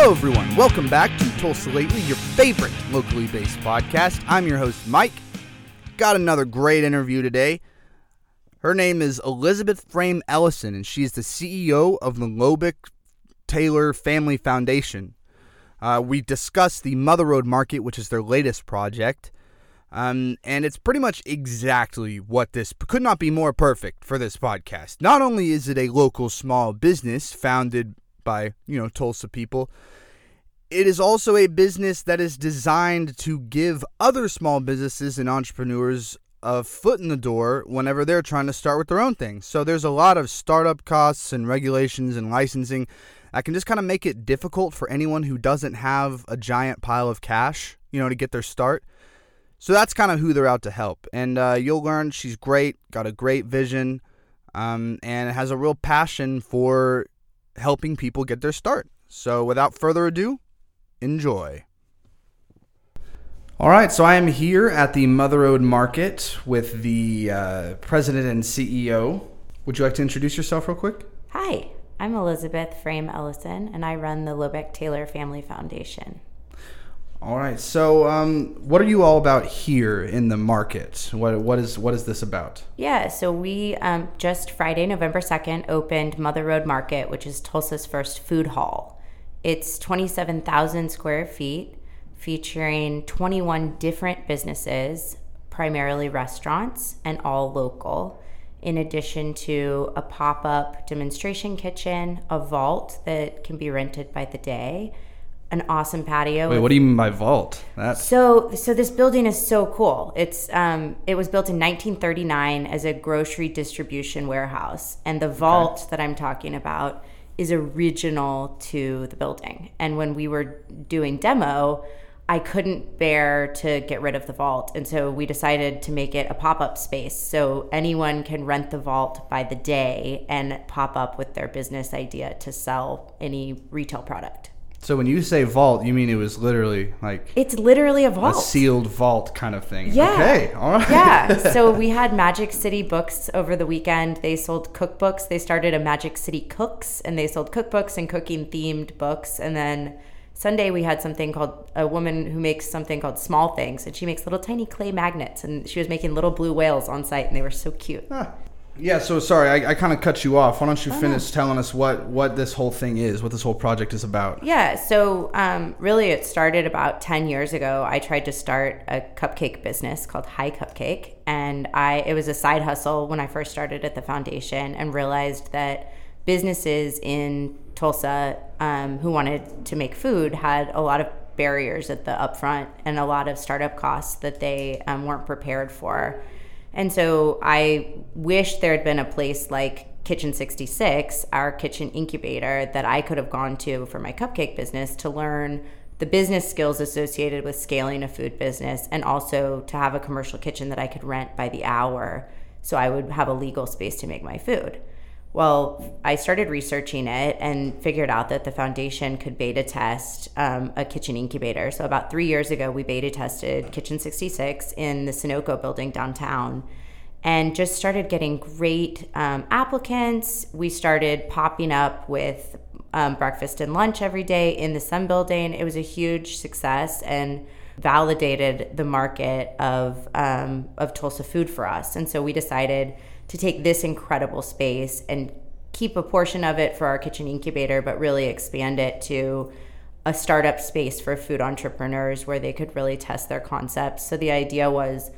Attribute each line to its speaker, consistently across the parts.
Speaker 1: Hello, everyone. Welcome back to Tulsa Lately, your favorite locally based podcast. I'm your host, Mike. Got another great interview today. Her name is Elizabeth Frame Ellison, and she's the CEO of the Lobeck Taylor Family Foundation. Uh, we discussed the Mother Road Market, which is their latest project. Um, and it's pretty much exactly what this could not be more perfect for this podcast. Not only is it a local small business founded by, you know, Tulsa people, it is also a business that is designed to give other small businesses and entrepreneurs a foot in the door whenever they're trying to start with their own thing. So there's a lot of startup costs and regulations and licensing that can just kind of make it difficult for anyone who doesn't have a giant pile of cash, you know, to get their start. So that's kind of who they're out to help. And uh, you'll learn she's great, got a great vision, um, and has a real passion for helping people get their start. So without further ado, enjoy. All right, so I am here at the Mother Road Market with the uh, president and CEO. Would you like to introduce yourself real quick?
Speaker 2: Hi, I'm Elizabeth Frame Ellison, and I run the Lobeck Taylor Family Foundation.
Speaker 1: All right. So, um, what are you all about here in the market? What what is what is this about?
Speaker 2: Yeah. So we um, just Friday, November second, opened Mother Road Market, which is Tulsa's first food hall. It's twenty seven thousand square feet, featuring twenty one different businesses, primarily restaurants, and all local. In addition to a pop up demonstration kitchen, a vault that can be rented by the day an awesome patio.
Speaker 1: Wait, what do you mean by vault?
Speaker 2: That's so. So this building is so cool. It's um, it was built in 1939 as a grocery distribution warehouse, and the vault okay. that I'm talking about is original to the building. And when we were doing demo, I couldn't bear to get rid of the vault, and so we decided to make it a pop up space so anyone can rent the vault by the day and pop up with their business idea to sell any retail product.
Speaker 1: So when you say vault, you mean it was literally like
Speaker 2: it's literally a vault,
Speaker 1: a sealed vault kind of thing.
Speaker 2: Yeah.
Speaker 1: Okay. All right.
Speaker 2: Yeah. So we had Magic City Books over the weekend. They sold cookbooks. They started a Magic City Cooks, and they sold cookbooks and cooking themed books. And then Sunday we had something called a woman who makes something called Small Things, and she makes little tiny clay magnets, and she was making little blue whales on site, and they were so cute.
Speaker 1: Huh. Yeah, so sorry, I, I kind of cut you off. Why don't you oh, finish telling us what what this whole thing is, what this whole project is about?
Speaker 2: Yeah, so um, really, it started about ten years ago. I tried to start a cupcake business called High Cupcake, and I it was a side hustle when I first started at the foundation, and realized that businesses in Tulsa um, who wanted to make food had a lot of barriers at the upfront and a lot of startup costs that they um, weren't prepared for. And so I wish there had been a place like Kitchen 66, our kitchen incubator, that I could have gone to for my cupcake business to learn the business skills associated with scaling a food business and also to have a commercial kitchen that I could rent by the hour so I would have a legal space to make my food. Well, I started researching it and figured out that the foundation could beta test um, a kitchen incubator. So, about three years ago, we beta tested Kitchen 66 in the Sunoco building downtown and just started getting great um, applicants. We started popping up with um, breakfast and lunch every day in the Sun building. It was a huge success and validated the market of, um, of Tulsa food for us. And so we decided to take this incredible space and keep a portion of it for our kitchen incubator, but really expand it to a startup space for food entrepreneurs where they could really test their concepts. So the idea was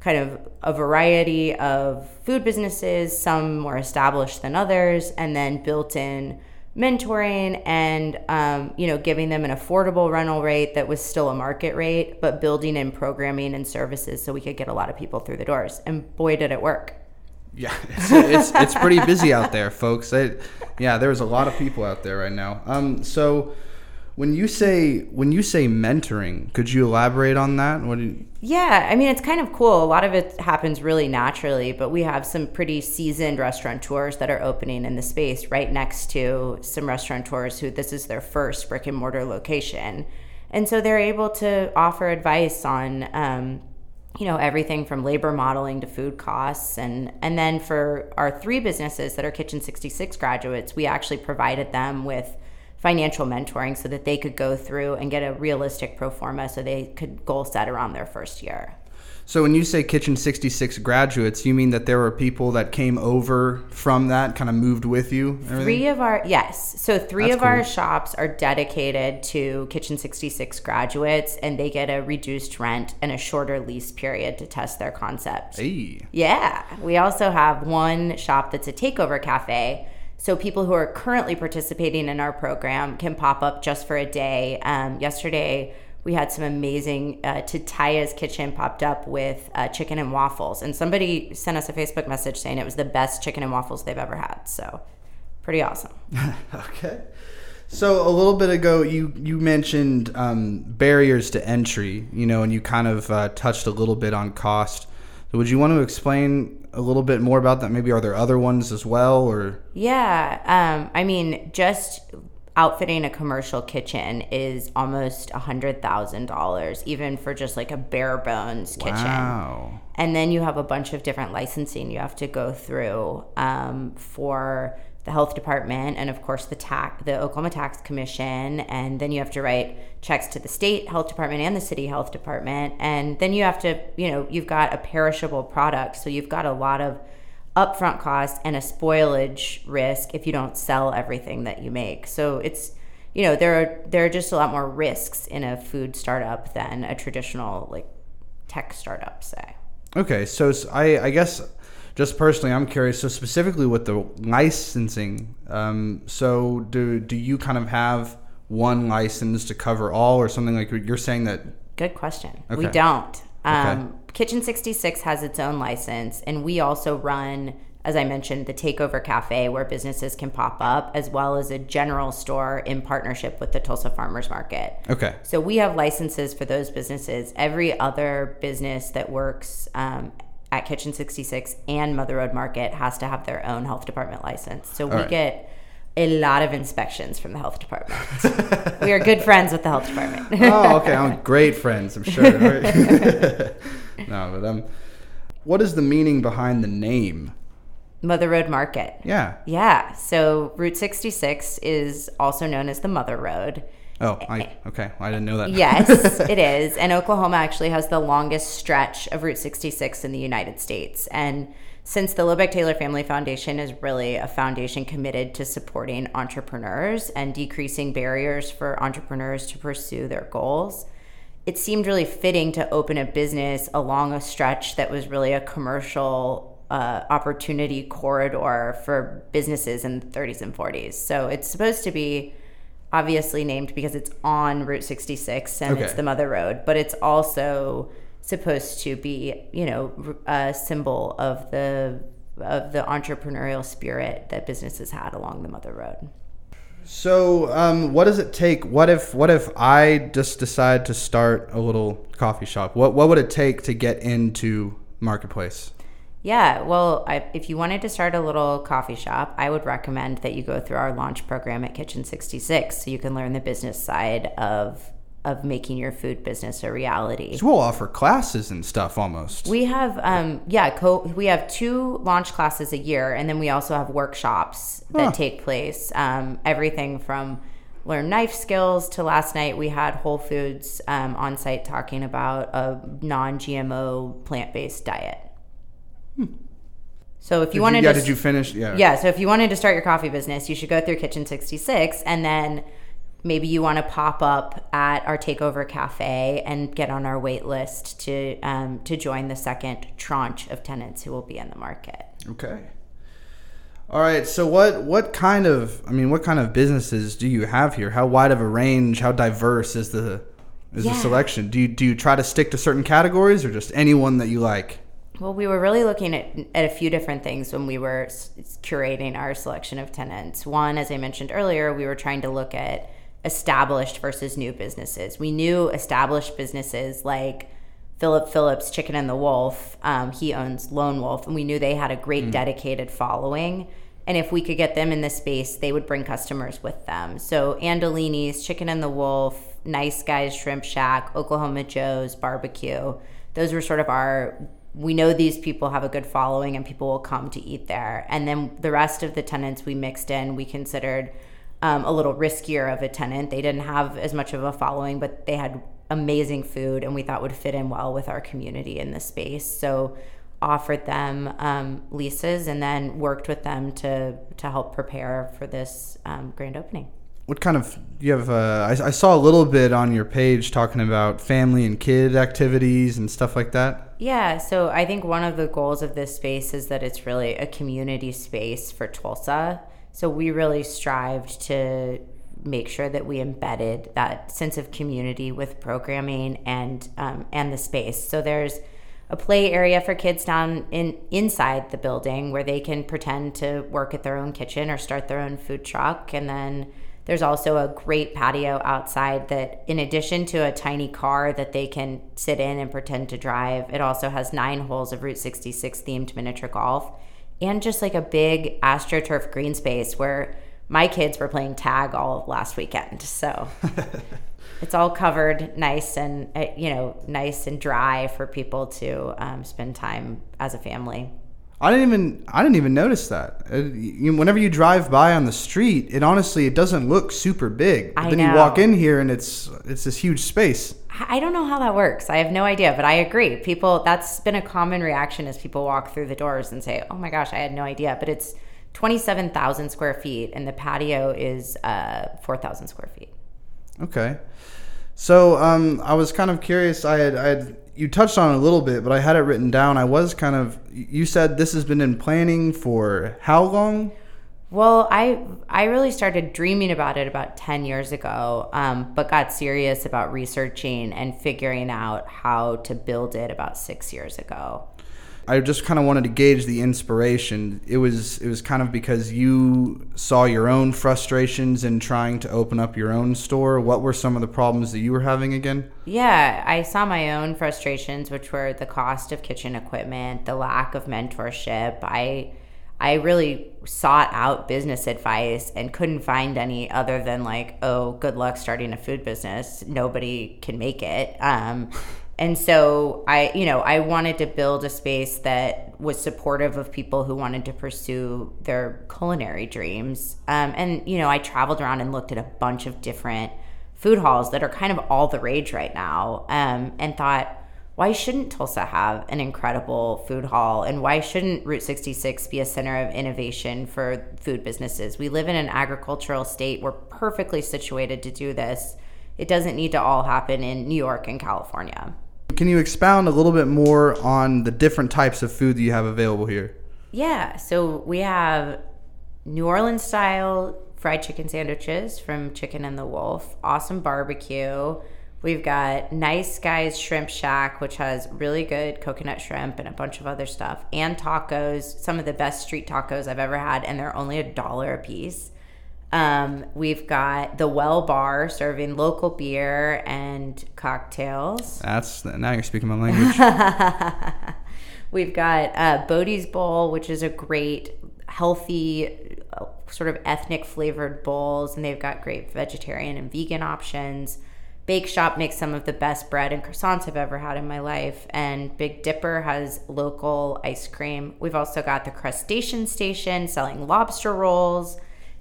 Speaker 2: kind of a variety of food businesses, some more established than others, and then built in mentoring and um, you know giving them an affordable rental rate that was still a market rate but building in programming and services so we could get a lot of people through the doors and boy did it work
Speaker 1: yeah, it's, it's, it's pretty busy out there, folks. It, yeah, there's a lot of people out there right now. Um, so when you say when you say mentoring, could you elaborate on that? What? You...
Speaker 2: yeah, I mean it's kind of cool. A lot of it happens really naturally, but we have some pretty seasoned restaurateurs that are opening in the space right next to some restaurateurs who this is their first brick and mortar location, and so they're able to offer advice on. Um, you know everything from labor modeling to food costs and and then for our three businesses that are kitchen 66 graduates we actually provided them with financial mentoring so that they could go through and get a realistic pro forma so they could goal set around their first year.
Speaker 1: So when you say Kitchen 66 graduates, you mean that there were people that came over from that, kind of moved with you?
Speaker 2: Three of our yes, so three That's of cool. our shops are dedicated to Kitchen 66 graduates, and they get a reduced rent and a shorter lease period to test their concept.
Speaker 1: Hey.
Speaker 2: Yeah, we also have one shop that's a takeover cafe. So people who are currently participating in our program can pop up just for a day. Um, yesterday we had some amazing uh, Tataya's Kitchen popped up with uh, chicken and waffles, and somebody sent us a Facebook message saying it was the best chicken and waffles they've ever had. So, pretty awesome.
Speaker 1: okay. So a little bit ago, you you mentioned um, barriers to entry, you know, and you kind of uh, touched a little bit on cost. So would you want to explain a little bit more about that? Maybe are there other ones as well, or?
Speaker 2: Yeah, um, I mean, just outfitting a commercial kitchen is almost a hundred thousand dollars, even for just like a bare bones kitchen.
Speaker 1: Wow.
Speaker 2: And then you have a bunch of different licensing you have to go through um, for the health department and of course the tax the Oklahoma Tax Commission and then you have to write checks to the state health department and the city health department and then you have to you know you've got a perishable product so you've got a lot of upfront cost and a spoilage risk if you don't sell everything that you make. So it's you know there are there are just a lot more risks in a food startup than a traditional like tech startup say.
Speaker 1: Okay, so I I guess just personally I'm curious. So specifically with the licensing, um, so do do you kind of have one license to cover all or something like you're saying that?
Speaker 2: Good question. Okay. We don't. Um, okay. Kitchen 66 has its own license, and we also run, as I mentioned, the Takeover Cafe where businesses can pop up, as well as a general store in partnership with the Tulsa Farmers Market.
Speaker 1: Okay.
Speaker 2: So we have licenses for those businesses. Every other business that works um, at Kitchen 66 and Mother Road Market has to have their own health department license. So All we right. get a lot of inspections from the health department. we are good friends with the health department.
Speaker 1: oh, okay. I'm great friends, I'm sure. no, but um, what is the meaning behind the name?
Speaker 2: Mother Road Market.
Speaker 1: Yeah.
Speaker 2: Yeah. So Route 66 is also known as the Mother Road.
Speaker 1: Oh, I, okay. I didn't know that.
Speaker 2: yes, it is. And Oklahoma actually has the longest stretch of Route 66 in the United States. And since the Lobeck Taylor Family Foundation is really a foundation committed to supporting entrepreneurs and decreasing barriers for entrepreneurs to pursue their goals, it seemed really fitting to open a business along a stretch that was really a commercial uh, opportunity corridor for businesses in the 30s and 40s. So it's supposed to be obviously named because it's on Route 66 and okay. it's the Mother Road, but it's also supposed to be, you know, a symbol of the of the entrepreneurial spirit that businesses had along the Mother Road.
Speaker 1: So, um, what does it take? What if what if I just decide to start a little coffee shop? What what would it take to get into marketplace?
Speaker 2: Yeah, well, I, if you wanted to start a little coffee shop, I would recommend that you go through our launch program at Kitchen 66 so you can learn the business side of of making your food business a reality.
Speaker 1: So we'll offer classes and stuff almost.
Speaker 2: We have, um, yeah, co- we have two launch classes a year, and then we also have workshops that huh. take place. Um, everything from learn knife skills to last night we had Whole Foods um, on site talking about a non-GMO plant-based diet. Hmm. So if you
Speaker 1: did
Speaker 2: wanted,
Speaker 1: you, yeah,
Speaker 2: to,
Speaker 1: did you finish? Yeah,
Speaker 2: yeah. So if you wanted to start your coffee business, you should go through Kitchen 66, and then maybe you want to pop up at our takeover cafe and get on our wait list to um, to join the second tranche of tenants who will be in the market.
Speaker 1: Okay. All right. So what what kind of I mean what kind of businesses do you have here? How wide of a range? How diverse is the is yeah. the selection? Do you do you try to stick to certain categories or just anyone that you like?
Speaker 2: Well, we were really looking at, at a few different things when we were curating our selection of tenants. One, as I mentioned earlier, we were trying to look at established versus new businesses. We knew established businesses like Philip Phillips, Chicken and the Wolf. Um, he owns Lone Wolf, and we knew they had a great mm. dedicated following. And if we could get them in the space, they would bring customers with them. So Andolini's, Chicken and the Wolf, Nice Guys Shrimp Shack, Oklahoma Joe's Barbecue. Those were sort of our. We know these people have a good following, and people will come to eat there. And then the rest of the tenants we mixed in, we considered um, a little riskier of a tenant. They didn't have as much of a following, but they had amazing food and we thought would fit in well with our community in the space. So offered them um, leases and then worked with them to to help prepare for this um, grand opening.
Speaker 1: What kind of you have? Uh, I, I, saw a little bit on your page talking about family and kid activities and stuff like that.
Speaker 2: Yeah, so I think one of the goals of this space is that it's really a community space for Tulsa. So we really strived to make sure that we embedded that sense of community with programming and um, and the space. So there's a play area for kids down in inside the building where they can pretend to work at their own kitchen or start their own food truck and then there's also a great patio outside that in addition to a tiny car that they can sit in and pretend to drive it also has nine holes of route 66 themed miniature golf and just like a big astroturf green space where my kids were playing tag all of last weekend. So it's all covered nice and uh, you know nice and dry for people to um, spend time as a family
Speaker 1: i didn't even i didn't even notice that. Uh, you, whenever you drive by on the street it honestly it doesn't look super big. But
Speaker 2: I
Speaker 1: then
Speaker 2: know.
Speaker 1: you walk in here and it's it's this huge space.
Speaker 2: I don't know how that works. I have no idea but i agree. People that's been a common reaction as people walk through the doors and say oh my gosh i had no idea. But it's 27000 square feet and the patio is uh, 4000 square feet.
Speaker 1: Okay. So um, I was kind of curious. I had, I had you touched on it a little bit, but I had it written down. I was kind of. You said this has been in planning for how long?
Speaker 2: Well, I I really started dreaming about it about ten years ago, um, but got serious about researching and figuring out how to build it about six years ago.
Speaker 1: I just kind of wanted to gauge the inspiration. It was it was kind of because you saw your own frustrations in trying to open up your own store. What were some of the problems that you were having again?
Speaker 2: Yeah, I saw my own frustrations, which were the cost of kitchen equipment, the lack of mentorship. I I really sought out business advice and couldn't find any other than like, oh, good luck starting a food business. Nobody can make it. Um, and so I, you know, I wanted to build a space that was supportive of people who wanted to pursue their culinary dreams. Um, and you know, I traveled around and looked at a bunch of different food halls that are kind of all the rage right now, um, and thought, why shouldn't Tulsa have an incredible food hall? And why shouldn't Route 66 be a center of innovation for food businesses? We live in an agricultural state. We're perfectly situated to do this. It doesn't need to all happen in New York and California.
Speaker 1: Can you expound a little bit more on the different types of food that you have available here?
Speaker 2: Yeah, so we have New Orleans style fried chicken sandwiches from Chicken and the Wolf, awesome barbecue. We've got Nice Guys Shrimp Shack, which has really good coconut shrimp and a bunch of other stuff, and tacos, some of the best street tacos I've ever had, and they're only a dollar a piece. Um, we've got the Well Bar serving local beer and cocktails.
Speaker 1: That's now you're speaking my language.
Speaker 2: We've got uh, Bodie's Bowl, which is a great, healthy, uh, sort of ethnic flavored bowls, and they've got great vegetarian and vegan options. Bake Shop makes some of the best bread and croissants I've ever had in my life, and Big Dipper has local ice cream. We've also got the Crustacean Station selling lobster rolls,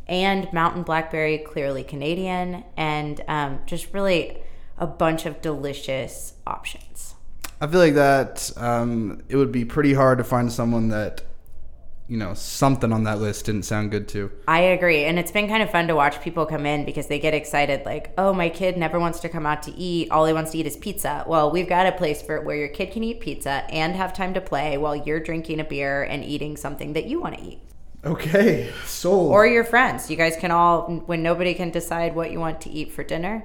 Speaker 2: and Mountain Blackberry, clearly Canadian, and um, just really a bunch of delicious options.
Speaker 1: I feel like that um, it would be pretty hard to find someone that, you know, something on that list didn't sound good to.
Speaker 2: I agree. And it's been kind of fun to watch people come in because they get excited like, oh, my kid never wants to come out to eat. All he wants to eat is pizza. Well, we've got a place for where your kid can eat pizza and have time to play while you're drinking a beer and eating something that you want to eat.
Speaker 1: Okay, sold.
Speaker 2: Or your friends. You guys can all, when nobody can decide what you want to eat for dinner,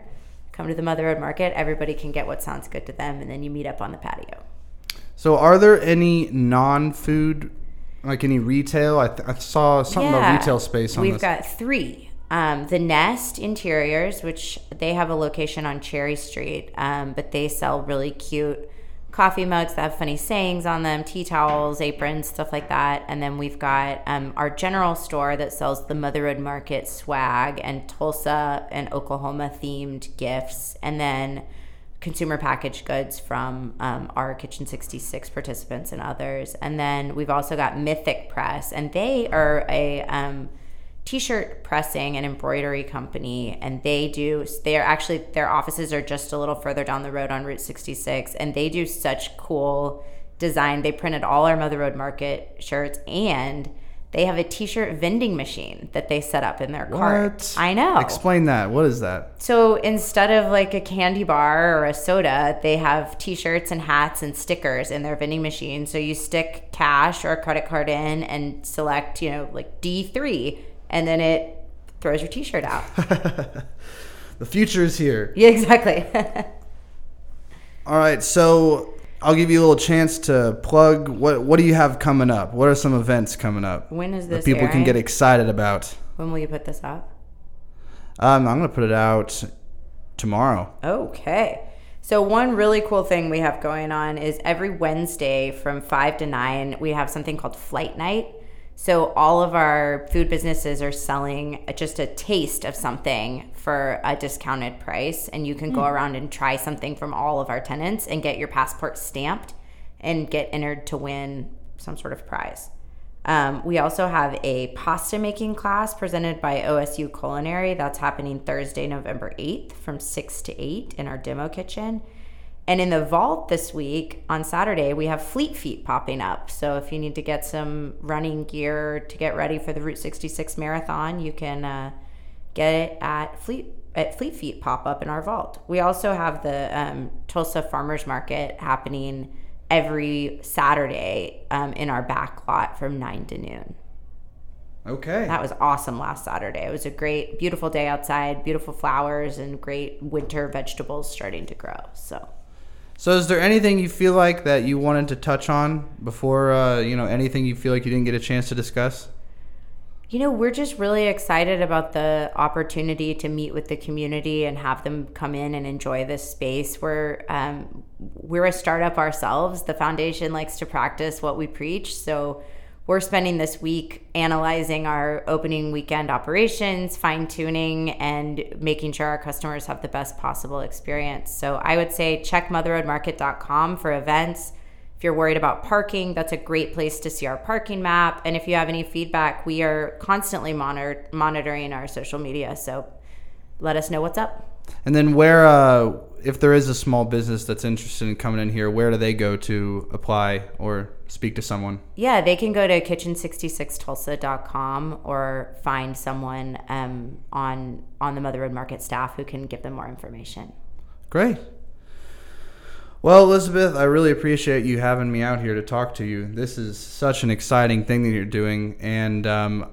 Speaker 2: come to the Mother Road Market. Everybody can get what sounds good to them, and then you meet up on the patio.
Speaker 1: so, are there any non-food, like any retail? I, th- I saw something about retail space on
Speaker 2: We've
Speaker 1: this.
Speaker 2: got three. Um, the Nest Interiors, which they have a location on Cherry Street, um, but they sell really cute coffee mugs that have funny sayings on them, tea towels, aprons, stuff like that. And then we've got um, our general store that sells the Mother Road Market swag and Tulsa and Oklahoma themed gifts. And then consumer packaged goods from um, our Kitchen 66 participants and others. And then we've also got Mythic Press, and they are a um, t-shirt pressing and embroidery company and they do they're actually their offices are just a little further down the road on route 66 and they do such cool design they printed all our mother road market shirts and they have a t-shirt vending machine that they set up in their cart i know
Speaker 1: Explain that. What is that?
Speaker 2: so instead of like a candy bar or a soda, they have t-shirts and hats and stickers in their vending machine. So you stick cash or a credit card in and select, you know, like D3 and then it throws your t-shirt out.
Speaker 1: The future is here.
Speaker 2: yeah, exactly.
Speaker 1: All right, so I'll give you a little chance to plug. What What do you have coming up? What are some events coming up
Speaker 2: when is
Speaker 1: that
Speaker 2: this
Speaker 1: people can get excited about?
Speaker 2: When will you put this up?
Speaker 1: Um, I'm gonna put it out tomorrow.
Speaker 2: Okay. So one really cool thing we have going on is every Wednesday from 5 to 9 we have something called Flight Night. So all of our food businesses are selling just a taste of something for a discounted price and you can go around and try something from all of our tenants and get your passport stamped and get entered to win some sort of prize. Um, we also have a pasta making class presented by OSU Culinary. That's happening Thursday, November 8th from 6 to 8 in our demo kitchen. And in the vault this week on Saturday, we have Fleet Feet popping up. So if you need to get some running gear to get ready for the Route 66 marathon, you can uh, get it at Fleet at Fleet Feet pop up in our vault. We also have the um, Tulsa Farmers Market happening every Saturday um, in our back lot from nine to noon.
Speaker 1: Okay.
Speaker 2: That was awesome last Saturday. It was a great, beautiful day outside, beautiful flowers, and great winter vegetables starting to grow. So.
Speaker 1: So, is there anything you feel like that you wanted to touch on before, uh, you know, anything you feel like you didn't get a chance to discuss?
Speaker 2: You know, we're just really excited about the opportunity to meet with the community and have them come in and enjoy this space. We're um, we're a startup ourselves. The foundation likes to practice what we preach, so we're spending this week analyzing our opening weekend operations, fine tuning, and making sure our customers have the best possible experience. So I would say check motherroadmarket.com for events. If you're worried about parking, that's a great place to see our parking map. And if you have any feedback, we are constantly monitor- monitoring our social media. So let us know what's up.
Speaker 1: And then, where, uh, if there is a small business that's interested in coming in here, where do they go to apply or speak to someone?
Speaker 2: Yeah, they can go to kitchen66tulsa.com or find someone um, on on the Mother Road Market staff who can give them more information.
Speaker 1: Great. Well, Elizabeth, I really appreciate you having me out here to talk to you. This is such an exciting thing that you're doing, and um,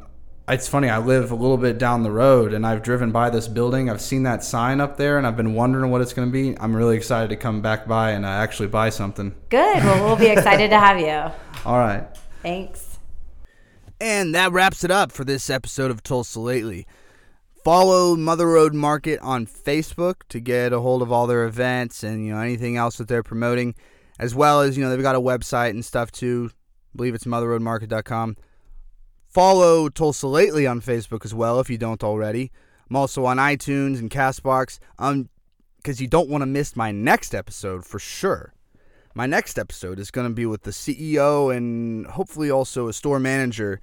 Speaker 1: it's funny. I live a little bit down the road, and I've driven by this building. I've seen that sign up there, and I've been wondering what it's going to be. I'm really excited to come back by and uh, actually buy something.
Speaker 2: Good. Well, we'll be excited to have you.
Speaker 1: All right.
Speaker 2: Thanks.
Speaker 1: And that wraps it up for this episode of Tulsa Lately. Follow Mother Road Market on Facebook to get a hold of all their events and you know anything else that they're promoting, as well as you know they've got a website and stuff too. I believe it's motherroadmarket.com. Follow Tulsa Lately on Facebook as well if you don't already. I'm also on iTunes and Castbox. Um, because you don't want to miss my next episode for sure. My next episode is going to be with the CEO and hopefully also a store manager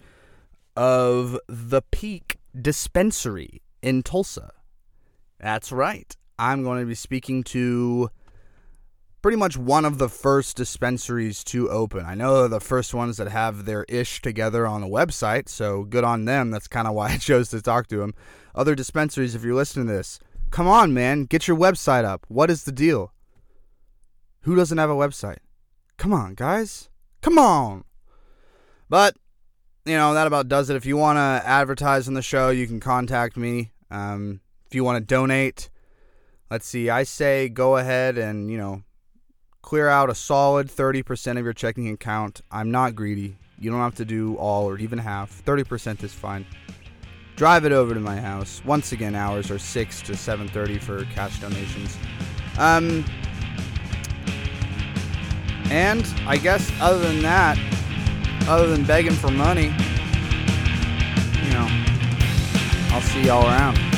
Speaker 1: of the Peak Dispensary in Tulsa. That's right. I'm going to be speaking to pretty much one of the first dispensaries to open. I know they're the first ones that have their ish together on a website, so good on them. That's kind of why I chose to talk to them. Other dispensaries, if you're listening to this, come on, man, get your website up. What is the deal? Who doesn't have a website? Come on, guys. Come on. But, you know, that about does it. If you want to advertise on the show, you can contact me. Um, if you want to donate, let's see, I say go ahead and, you know, clear out a solid 30% of your checking account. I'm not greedy. You don't have to do all or even half. 30% is fine. Drive it over to my house. Once again, hours are 6 to 7:30 for cash donations. Um and I guess other than that, other than begging for money, you know, I'll see y'all around.